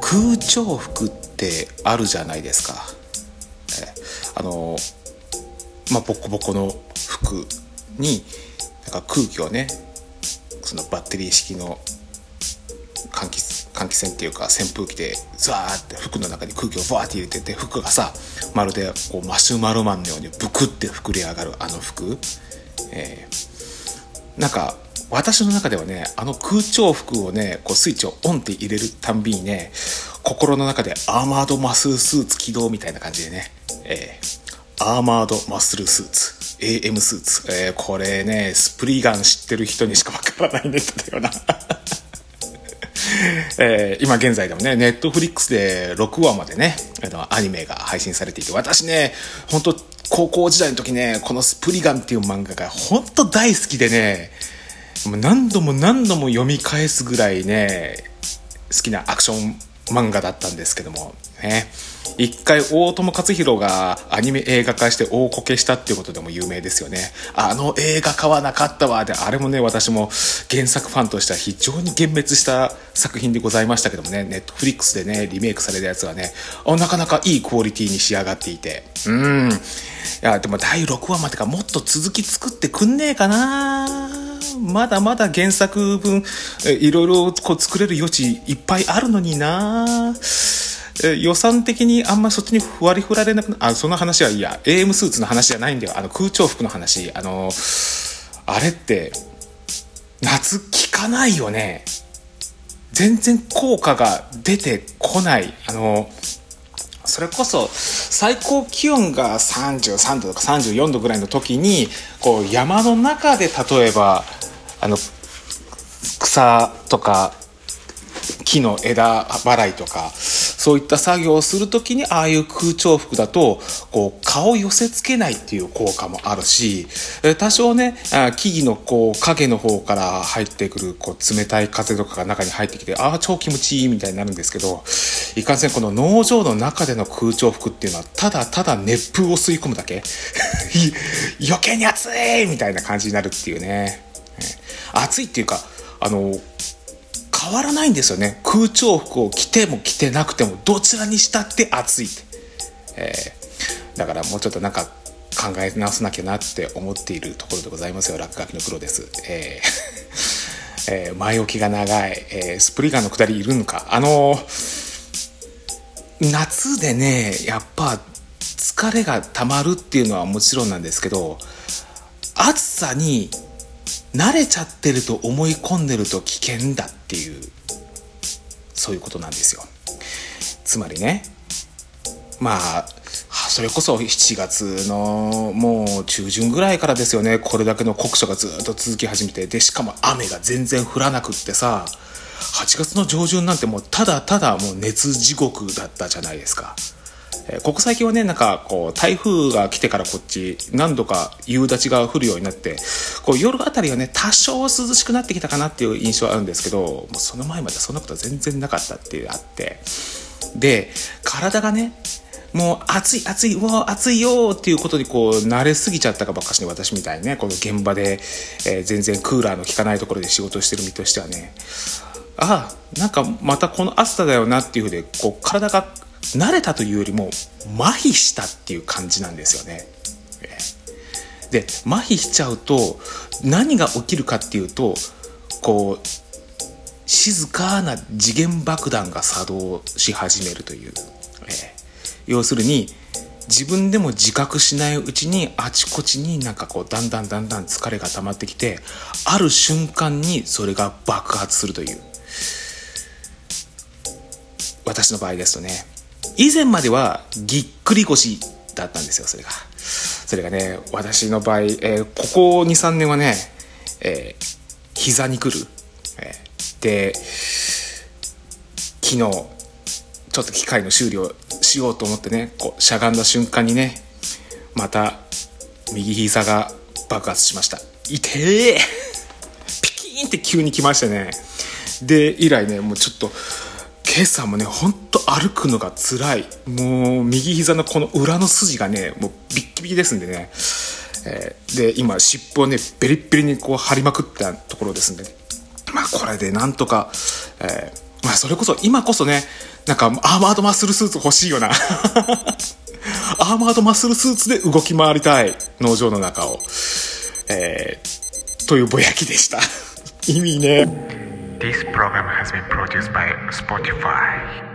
空調服ってあるじゃないですか。えあのまあボコボコの服になんか空気をねそのバッテリー式の換気換気扇っていうか扇風機でザーって服の中に空気をバーって入れてて服がさまるでこうマシュマロマンのようにブクって膨れ上がるあの服、えーなんか私の中ではねあの空調服をねこうスイッチをオンって入れるたんびにね心の中でアーマードマッスルスーツ起動みたいな感じでね、えーアーマードマッスルスーツ AM スーツ、えーこれねスプリガン知ってる人にしかわからないネタだよな。えー今現在でもね、ネットフリックスで6話までね、あのアニメが配信されていて、私ね、本当高校時代の時ね、このスプリガンっていう漫画が本当大好きでね、もう何度も何度も読み返すぐらいね、好きなアクション漫画だったんですけども、ね。一回大友克洋がアニメ映画化して大こけしたっていうことでも有名ですよね。あの映画化はなかったわ。で、あれもね、私も原作ファンとしては非常に幻滅した作品でございましたけどもね、ネットフリックスでね、リメイクされたやつはね、あなかなかいいクオリティに仕上がっていて。うん。いや、でも第6話までかもっと続き作ってくんねえかなまだまだ原作分、いろいろこう作れる余地いっぱいあるのにな。予算的にあんまそっちに割り振られなくなあその話はいいや。AM スーツの話じゃないんだよ。あの空調服の話。あのあれって夏効かないよね。全然効果が出てこない。あのそれこそ最高気温が33度とか34度ぐらいの時にこう山の中で例えばあの草とか木の枝払いとかそういった作業をするときにああいう空調服だとこう顔寄せ付けないっていう効果もあるし多少ね木々のこう影の方から入ってくるこう冷たい風とかが中に入ってきてああ超気持ちいいみたいになるんですけどいかんせんこの農場の中での空調服っていうのはただただ熱風を吸い込むだけ。余計に暑いみたいな感じになるっていうね。暑いっていうかあの変わらないんですよね。空調服を着ても着てなくてもどちらにしたって暑いって、えーだからもうちょっとなんか考え直さなきゃなって思っているところでございますよ。落書きの黒です、えーえー前置きが長い、えースプリガンの下りいるのか。あのー夏でねやっぱ疲れがたまるっていうのはもちろんなんですけど暑さに慣れちゃってると思い込んでると危険だって。ていうそういうことなんですよ。つまりねまあそれこそ7月のもう中旬ぐらいからですよね。これだけの酷暑がずっと続き始めて。でしかも雨が全然降らなくってさ8月の上旬なんてもうただただもう熱地獄だったじゃないですか。えここ最近はねなんかこう台風が来てからこっち何度か夕立が降るようになってこう夜あたりはね多少涼しくなってきたかなっていう印象はあるんですけどもうその前までそんなことは全然なかったっていうあってで体がねもう暑い暑いうわ暑いよっていうことにこう慣れすぎちゃったかばっかしに私みたいにねこの現場で、えー全然クーラーの効かないところで仕事してる身としてはね。ああなんかまたこの暑さだよなっていうふうでこう体が慣れたというよりも麻痺したっていう感じなんですよね。で麻痺しちゃうと何が起きるかっていうとこう静かな次元爆弾が作動し始めるという、えー要するに自分でも自覚しないうちにあちこちになんかこうだんだんだんだん疲れが溜まってきてある瞬間にそれが爆発するという。私の場合ですとね以前まではぎっくり腰だったんですよそれが。それがね私の場合、えーここ23年はね、えー膝にくる、えーで昨日ちょっと機械の修理をしようと思ってねこうしゃがんだ瞬間にねまた右膝が爆発しました。痛えピキーンって急に来ましてね。で以来ねもうちょっと今朝もねほんと歩くのが辛い。もう右膝のこの裏の筋がねもうビッキビキですんでね、えーで今尻尾をねベリッベリにこう張りまくったところですんでね。まあこれでなんとか、えーまあ、それこそ今こそねなんかアーマードマッスルスーツ欲しいよな。アーマードマッスルスーツで動き回りたい農場の中を、えー、というぼやきでした。意味ね This program has been produced by Spotify.